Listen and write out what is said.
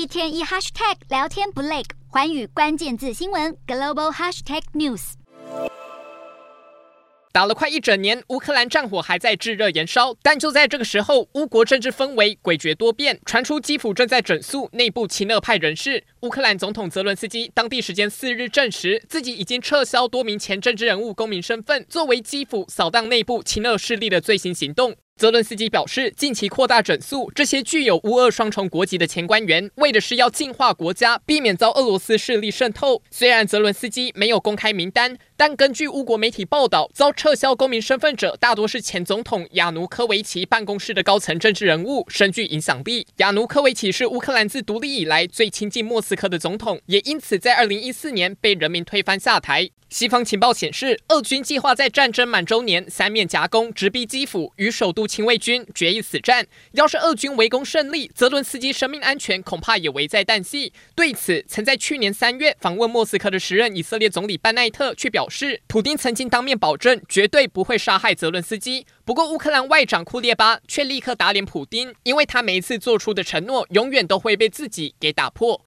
一天一 hashtag 聊天不累，寰宇关键字新闻 global hashtag news。打了快一整年，乌克兰战火还在炙热燃烧。但就在这个时候，乌国政治氛围诡谲多变，传出基辅正在整肃内部亲俄派人士。乌克兰总统泽伦斯基当地时间四日证实，自己已经撤销多名前政治人物公民身份，作为基辅扫荡内部亲俄势力的最新行动。泽伦斯基表示，近期扩大整肃这些具有乌俄双重国籍的前官员，为的是要净化国家，避免遭俄罗斯势力渗透。虽然泽伦斯基没有公开名单，但根据乌国媒体报道，遭撤销公民身份者大多是前总统亚努科维奇办公室的高层政治人物，深具影响力。亚努科维奇是乌克兰自独立以来最亲近莫斯科的总统，也因此在二零一四年被人民推翻下台。西方情报显示，俄军计划在战争满周年三面夹攻，直逼基辅，与首都亲卫军决一死战。要是俄军围攻胜利，泽伦斯基生命安全恐怕也危在旦夕。对此，曾在去年三月访问莫斯科的时任以色列总理班奈特却表示，普丁曾经当面保证绝对不会杀害泽伦斯基。不过，乌克兰外长库列巴却立刻打脸普丁，因为他每一次做出的承诺，永远都会被自己给打破。